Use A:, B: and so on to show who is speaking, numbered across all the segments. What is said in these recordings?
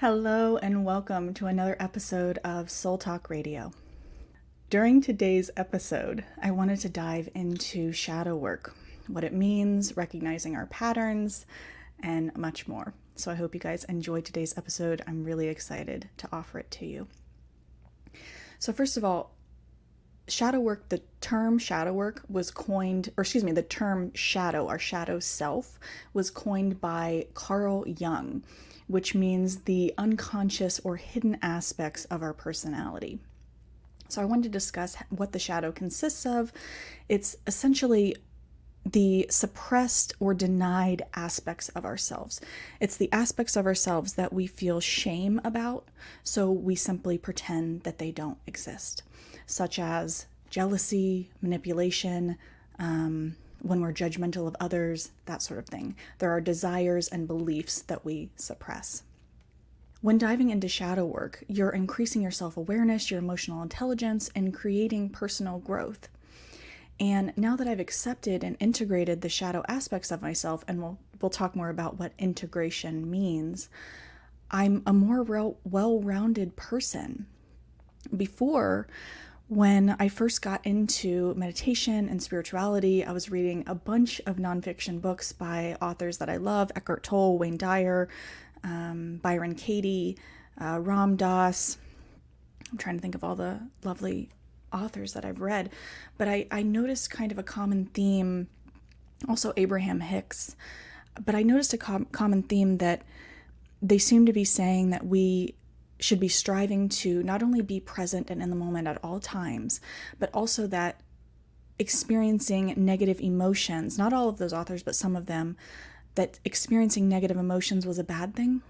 A: Hello, and welcome to another episode of Soul Talk Radio. During today's episode, I wanted to dive into shadow work, what it means, recognizing our patterns, and much more. So I hope you guys enjoyed today's episode. I'm really excited to offer it to you. So, first of all, shadow work, the term shadow work was coined, or excuse me, the term shadow, our shadow self, was coined by Carl Jung, which means the unconscious or hidden aspects of our personality. So, I wanted to discuss what the shadow consists of. It's essentially the suppressed or denied aspects of ourselves. It's the aspects of ourselves that we feel shame about, so we simply pretend that they don't exist, such as jealousy, manipulation, um, when we're judgmental of others, that sort of thing. There are desires and beliefs that we suppress. When diving into shadow work, you're increasing your self awareness, your emotional intelligence, and creating personal growth. And now that I've accepted and integrated the shadow aspects of myself, and we'll, we'll talk more about what integration means, I'm a more well rounded person. Before, when I first got into meditation and spirituality, I was reading a bunch of nonfiction books by authors that I love Eckhart Tolle, Wayne Dyer, um, Byron Katie, uh, Ram Dass. I'm trying to think of all the lovely authors that I've read, but I, I noticed kind of a common theme, also Abraham Hicks, but I noticed a com- common theme that they seem to be saying that we should be striving to not only be present and in the moment at all times, but also that experiencing negative emotions, not all of those authors, but some of them, that experiencing negative emotions was a bad thing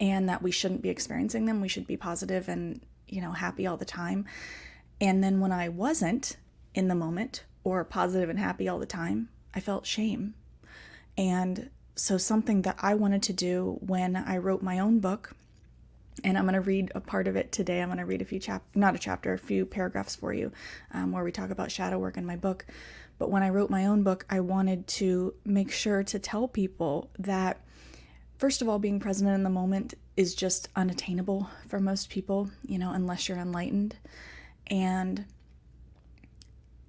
A: and that we shouldn't be experiencing them. We should be positive and, you know, happy all the time. And then when I wasn't in the moment or positive and happy all the time, I felt shame. And so, something that I wanted to do when I wrote my own book, and I'm going to read a part of it today. I'm going to read a few chap, not a chapter, a few paragraphs for you, um, where we talk about shadow work in my book. But when I wrote my own book, I wanted to make sure to tell people that, first of all, being present in the moment is just unattainable for most people, you know, unless you're enlightened and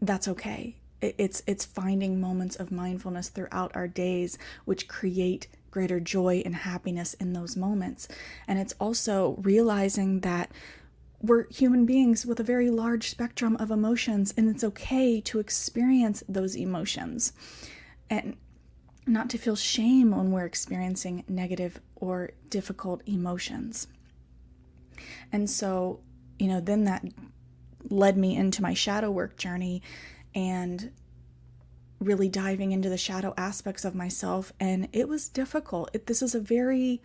A: that's okay. It's it's finding moments of mindfulness throughout our days which create greater joy and happiness in those moments. And it's also realizing that we're human beings with a very large spectrum of emotions and it's okay to experience those emotions. And not to feel shame when we're experiencing negative or difficult emotions. And so, you know, then that led me into my shadow work journey and really diving into the shadow aspects of myself and it was difficult. It, this is a very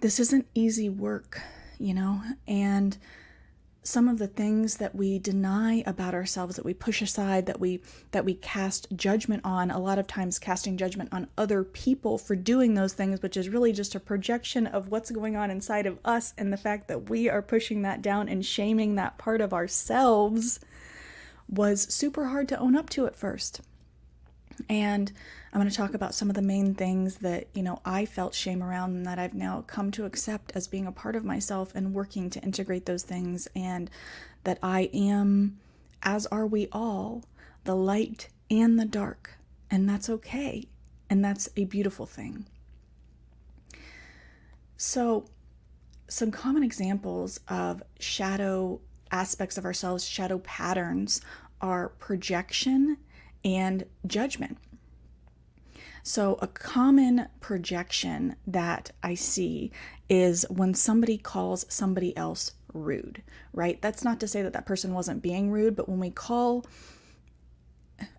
A: this isn't easy work you know? And some of the things that we deny about ourselves that we push aside that we that we cast judgment on a lot of times casting judgment on other people for doing those things which is really just a projection of what's going on inside of us and the fact that we are pushing that down and shaming that part of ourselves was super hard to own up to at first and I'm going to talk about some of the main things that, you know, I felt shame around and that I've now come to accept as being a part of myself and working to integrate those things and that I am as are we all, the light and the dark, and that's okay. And that's a beautiful thing. So, some common examples of shadow aspects of ourselves, shadow patterns, are projection and judgment. So, a common projection that I see is when somebody calls somebody else rude, right? That's not to say that that person wasn't being rude, but when we call,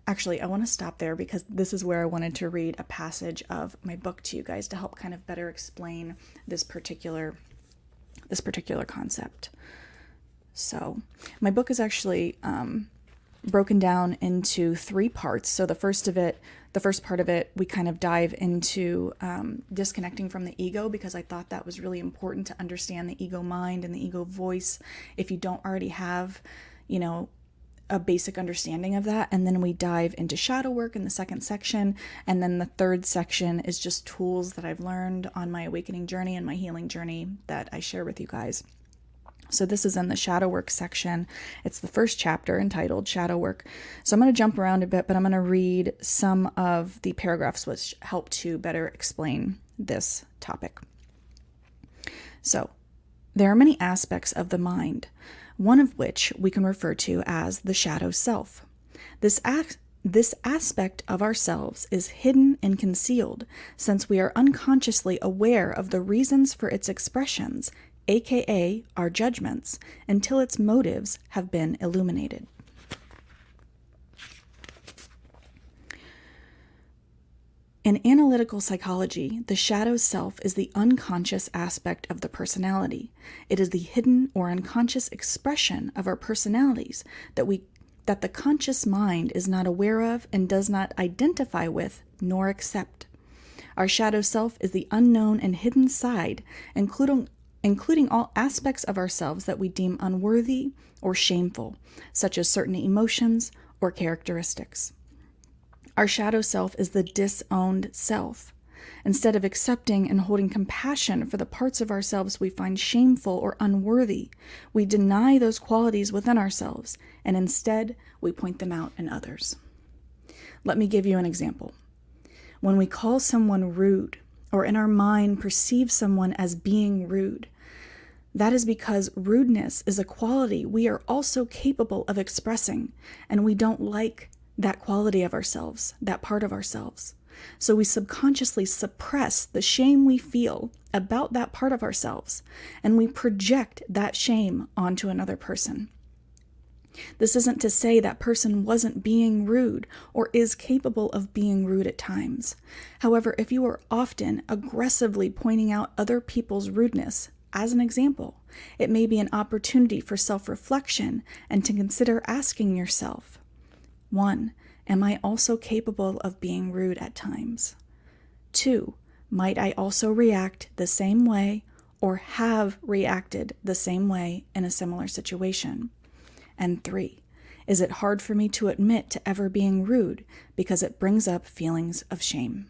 A: actually, I want to stop there because this is where I wanted to read a passage of my book to you guys to help kind of better explain this particular this particular concept. So, my book is actually um, broken down into three parts. So the first of it, the first part of it, we kind of dive into um, disconnecting from the ego because I thought that was really important to understand the ego mind and the ego voice. If you don't already have, you know, a basic understanding of that. And then we dive into shadow work in the second section. And then the third section is just tools that I've learned on my awakening journey and my healing journey that I share with you guys. So, this is in the shadow work section. It's the first chapter entitled Shadow Work. So, I'm going to jump around a bit, but I'm going to read some of the paragraphs which help to better explain this topic. So, there are many aspects of the mind one of which we can refer to as the shadow self. This act this aspect of ourselves is hidden and concealed since we are unconsciously aware of the reasons for its expressions, aka our judgments, until its motives have been illuminated. In analytical psychology, the shadow self is the unconscious aspect of the personality. It is the hidden or unconscious expression of our personalities that we that the conscious mind is not aware of and does not identify with nor accept. Our shadow self is the unknown and hidden side, including including all aspects of ourselves that we deem unworthy or shameful, such as certain emotions or characteristics. Our shadow self is the disowned self. Instead of accepting and holding compassion for the parts of ourselves we find shameful or unworthy, we deny those qualities within ourselves and instead we point them out in others. Let me give you an example. When we call someone rude, or in our mind perceive someone as being rude, that is because rudeness is a quality we are also capable of expressing, and we don't like that quality of ourselves, that part of ourselves. So we subconsciously suppress the shame we feel about that part of ourselves, and we project that shame onto another person. This isn't to say that person wasn't being rude or is capable of being rude at times. However, if you are often aggressively pointing out other people's rudeness, as an example, it may be an opportunity for self reflection and to consider asking yourself 1. Am I also capable of being rude at times? 2. Might I also react the same way or have reacted the same way in a similar situation? And 3. Is it hard for me to admit to ever being rude because it brings up feelings of shame?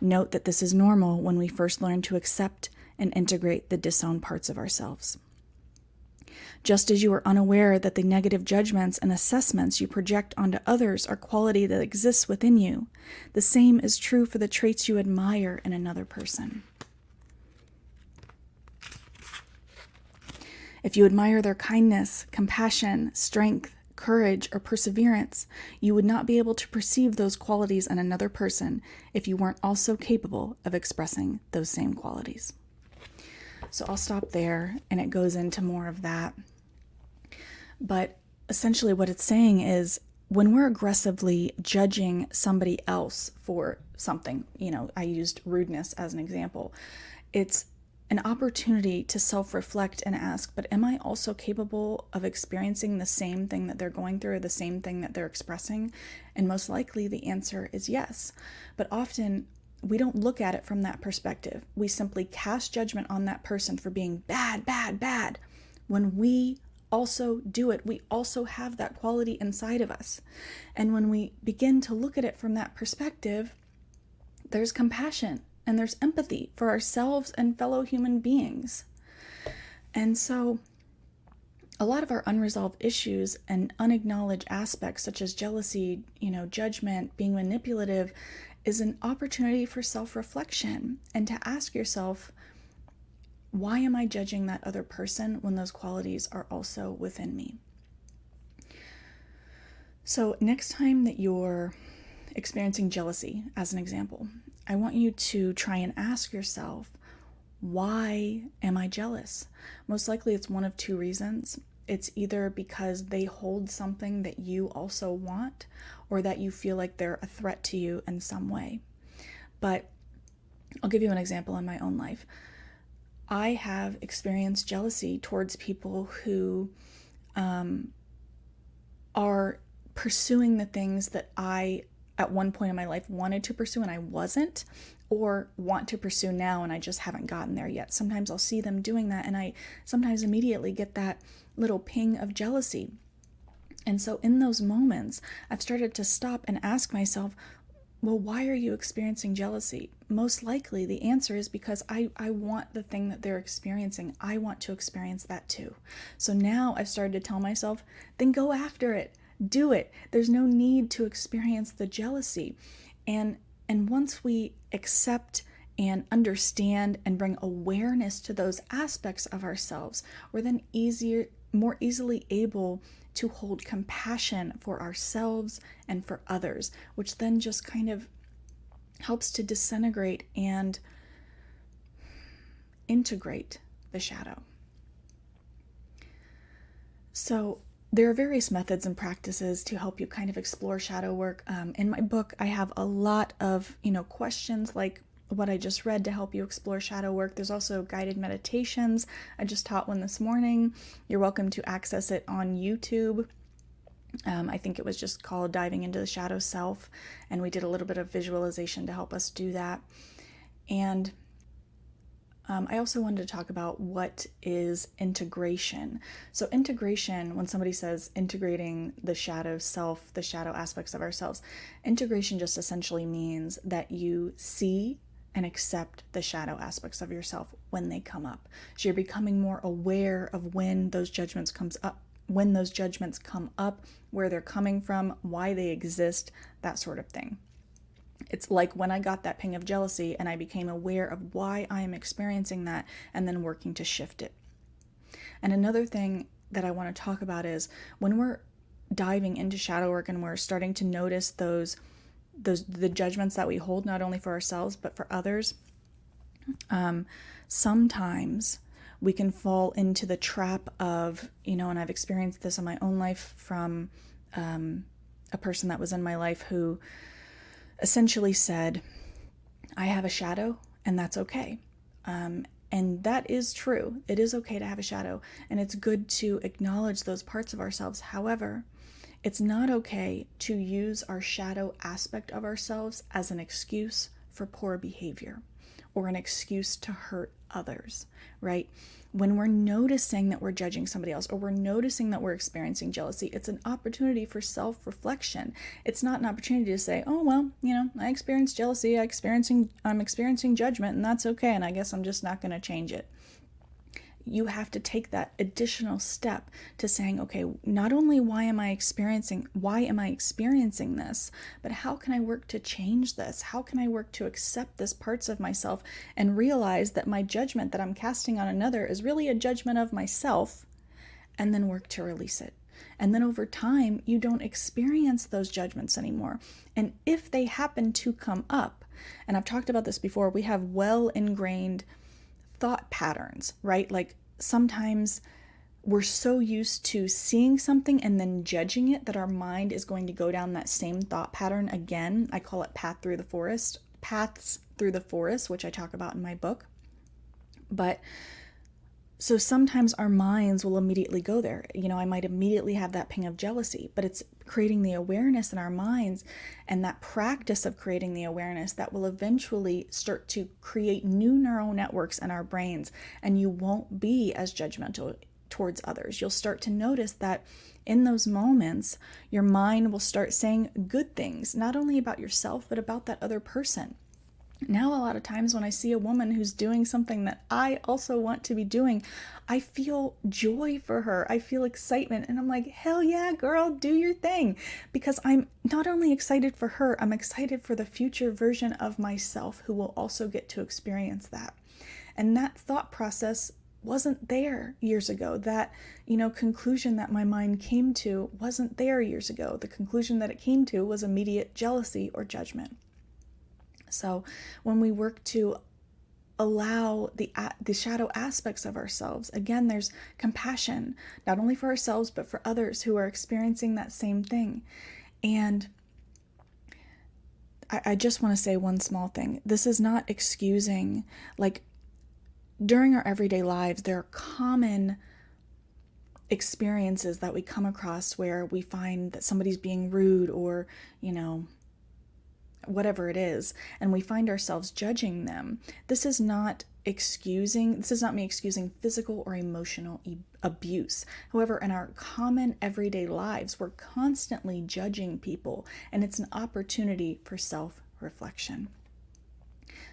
A: Note that this is normal when we first learn to accept and integrate the disowned parts of ourselves. Just as you are unaware that the negative judgments and assessments you project onto others are quality that exists within you, the same is true for the traits you admire in another person. If you admire their kindness, compassion, strength, courage, or perseverance, you would not be able to perceive those qualities in another person if you weren't also capable of expressing those same qualities. So I'll stop there and it goes into more of that. But essentially, what it's saying is when we're aggressively judging somebody else for something, you know, I used rudeness as an example, it's an opportunity to self reflect and ask, but am I also capable of experiencing the same thing that they're going through, the same thing that they're expressing? And most likely the answer is yes. But often we don't look at it from that perspective. We simply cast judgment on that person for being bad, bad, bad. When we also do it, we also have that quality inside of us. And when we begin to look at it from that perspective, there's compassion and there's empathy for ourselves and fellow human beings. And so, a lot of our unresolved issues and unacknowledged aspects, such as jealousy, you know, judgment, being manipulative, is an opportunity for self reflection and to ask yourself, why am I judging that other person when those qualities are also within me? So, next time that you're experiencing jealousy, as an example, I want you to try and ask yourself, why am I jealous? Most likely, it's one of two reasons. It's either because they hold something that you also want, or that you feel like they're a threat to you in some way. But I'll give you an example in my own life. I have experienced jealousy towards people who um, are pursuing the things that I, at one point in my life, wanted to pursue and I wasn't, or want to pursue now and I just haven't gotten there yet. Sometimes I'll see them doing that and I sometimes immediately get that little ping of jealousy And so, in those moments, I've started to stop and ask myself, well, why are you experiencing jealousy? Most likely, the answer is because I, I want the thing that they're experiencing. I want to experience that too. So now I've started to tell myself, then go after it. Do it. There's no need to experience the jealousy. And and once we accept and understand and bring awareness to those aspects of ourselves, we're then easier more easily able to hold compassion for ourselves and for others, which then just kind of helps to disintegrate and integrate the shadow. So, there are various methods and practices to help you kind of explore shadow work. Um, in my book, I have a lot of you know questions like what I just read to help you explore shadow work. There's also guided meditations. I just taught one this morning. You're welcome to access it on YouTube. Um, I think it was just called Diving into the Shadow Self, and we did a little bit of visualization to help us do that. And um, I also wanted to talk about what is integration. So, integration, when somebody says integrating the shadow self, the shadow aspects of ourselves, integration just essentially means that you see and accept the shadow aspects of yourself when they come up. So you're becoming more aware of when those judgments comes up, when those judgments come up, where they're coming from, why they exist, that sort of thing. It's like when I got that ping of jealousy and I became aware of why I am experiencing that and then working to shift it. And another thing that I want to talk about is when we're diving into shadow work and we're starting to notice those those the judgments that we hold not only for ourselves but for others um, sometimes we can fall into the trap of you know and i've experienced this in my own life from um, a person that was in my life who essentially said i have a shadow and that's okay. Um, and that is true. It is okay to have a shadow and it's good to acknowledge those parts of ourselves. However it's not okay to use our shadow aspect of ourselves as an excuse for poor behavior or an excuse to hurt others, right? When we're noticing that we're judging somebody else or we're noticing that we're experiencing jealousy, it's an opportunity for self reflection. It's not an opportunity to say, oh, well, you know, I experienced jealousy, I experiencing, I'm experiencing judgment, and that's okay, and I guess I'm just not going to change it you have to take that additional step to saying, okay, not only why am I experiencing why am I experiencing this, but how can I work to change this? How can I work to accept this parts of myself and realize that my judgment that I'm casting on another is really a judgment of myself and then work to release it. And then over time, you don't experience those judgments anymore. And if they happen to come up, and I've talked about this before, we have well ingrained thought patterns, right? Like sometimes we're so used to seeing something and then judging it that our mind is going to go down that same thought pattern again. I call it path through the forest, paths through the forest, which I talk about in my book. But so sometimes our minds will immediately go there. You know, I might immediately have that ping of jealousy, but it's creating the awareness in our minds and that practice of creating the awareness that will eventually start to create new neural networks in our brains. And you won't be as judgmental towards others. You'll start to notice that in those moments, your mind will start saying good things, not only about yourself, but about that other person now a lot of times when i see a woman who's doing something that i also want to be doing i feel joy for her. I feel excitement and i'm like hell yeah girl do your thing. Because i'm not only excited for her i'm excited for the future version of myself who will also get to experience that. And that thought process wasn't there years ago. That you know conclusion that my mind came to wasn't there years ago. The conclusion that it came to was immediate jealousy or judgment so when we work to allow the the shadow aspects of ourselves again there's compassion not only for ourselves but for others who are experiencing that same thing. And I, I just want to say one small thing. This is not excusing like during our everyday lives there are common experiences that we come across where we find that somebody's being rude or you know whatever it is, and we find ourselves judging them, this is not excusing, this is not me excusing physical or emotional e- abuse. However, in our common everyday lives, we're constantly judging people, and it's an opportunity for self reflection.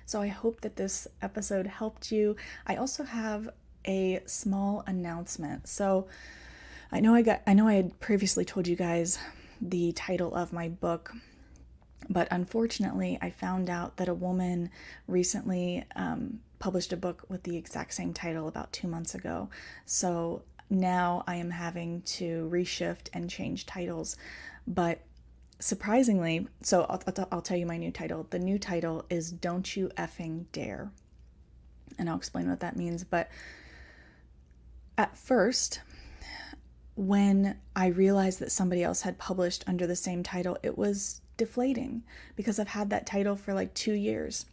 A: So I hope that this episode helped you. I also have a small announcement. So I know I got I know I had previously told you guys the title of my book, but unfortunately, I found out that a woman recently um, published a book with the exact same title about two months ago. So now I am having to reshift and change titles. But surprisingly, so I'll, I'll, I'll tell you my new title. The new title is Don't You Effing Dare. And I'll explain what that means. But at first, when I realized that somebody else had published under the same title, it was deflating because I've had that title for like two years,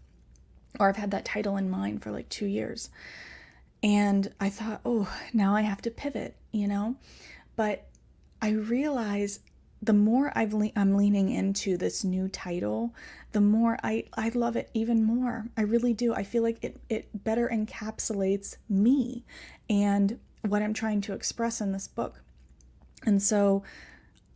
A: or I've had that title in mind for like two years. And I thought, oh, now I have to pivot, you know? But I realize the more I've le- I'm leaning into this new title, the more I, I love it even more. I really do. I feel like it, it better encapsulates me and what I'm trying to express in this book. And so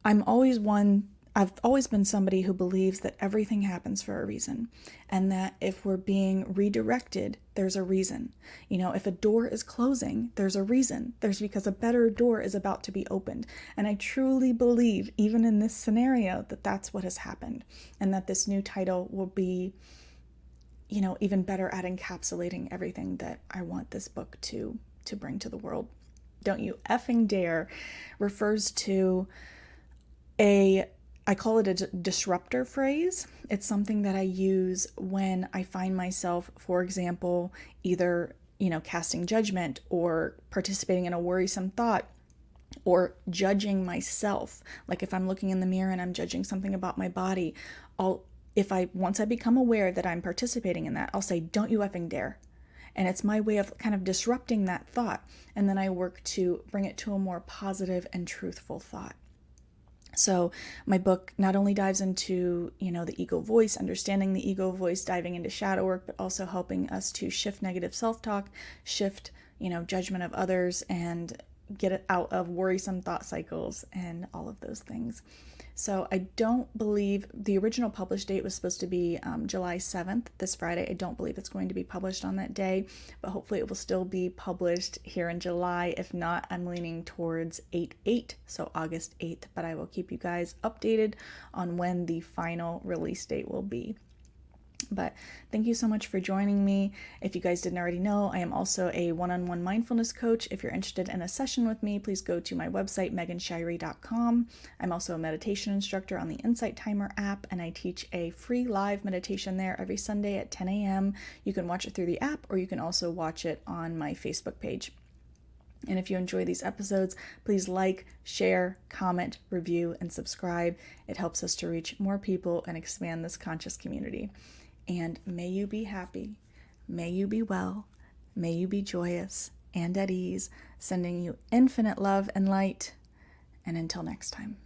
A: I'm always one, I've always been somebody who believes that everything happens for a reason and that if we're being redirected, there's a reason. You know, if a door is closing, there's a reason. There's because a better door is about to be opened. And I truly believe, even in this scenario, that that's what has happened and that this new title will be, you know, even better at encapsulating everything that I want this book to to bring to the world don't you effing dare refers to a I call it a disruptor phrase. It's something that I use when I find myself, for example, either, you know, casting judgment or participating in a worrisome thought or judging myself. Like if I'm looking in the mirror and I'm judging something about my body, I'll if I once I become aware that I'm participating in that, I'll say, "Don't you effing dare." And it's my way of kind of disrupting that thought. And then I work to bring it to a more positive and truthful thought. So my book not only dives into, you know, the ego voice, understanding the ego voice, diving into shadow work, but also helping us to shift negative self-talk, shift, you know, judgment of others and get it out of worrisome thought cycles and all of those things. So I don't believe the original published date was supposed to be um, July 7th, this Friday. I don't believe it's going to be published on that day, but hopefully it will still be published here in July. If not, I'm leaning towards 8 8, so August 8th, but I will keep you guys updated on when the final release date will be. But thank you so much for joining me. If you guys didn't already know, I am also a one on one mindfulness coach. If you're interested in a session with me, please go to my website, meganshirey.com. I'm also a meditation instructor on the Insight Timer app, and I teach a free live meditation there every Sunday at 10 a.m. You can watch it through the app, or you can also watch it on my Facebook page. And if you enjoy these episodes, please like, share, comment, review, and subscribe. It helps us to reach more people and expand this conscious community. And may you be happy, may you be well, may you be joyous and at ease, sending you infinite love and light. And until next time.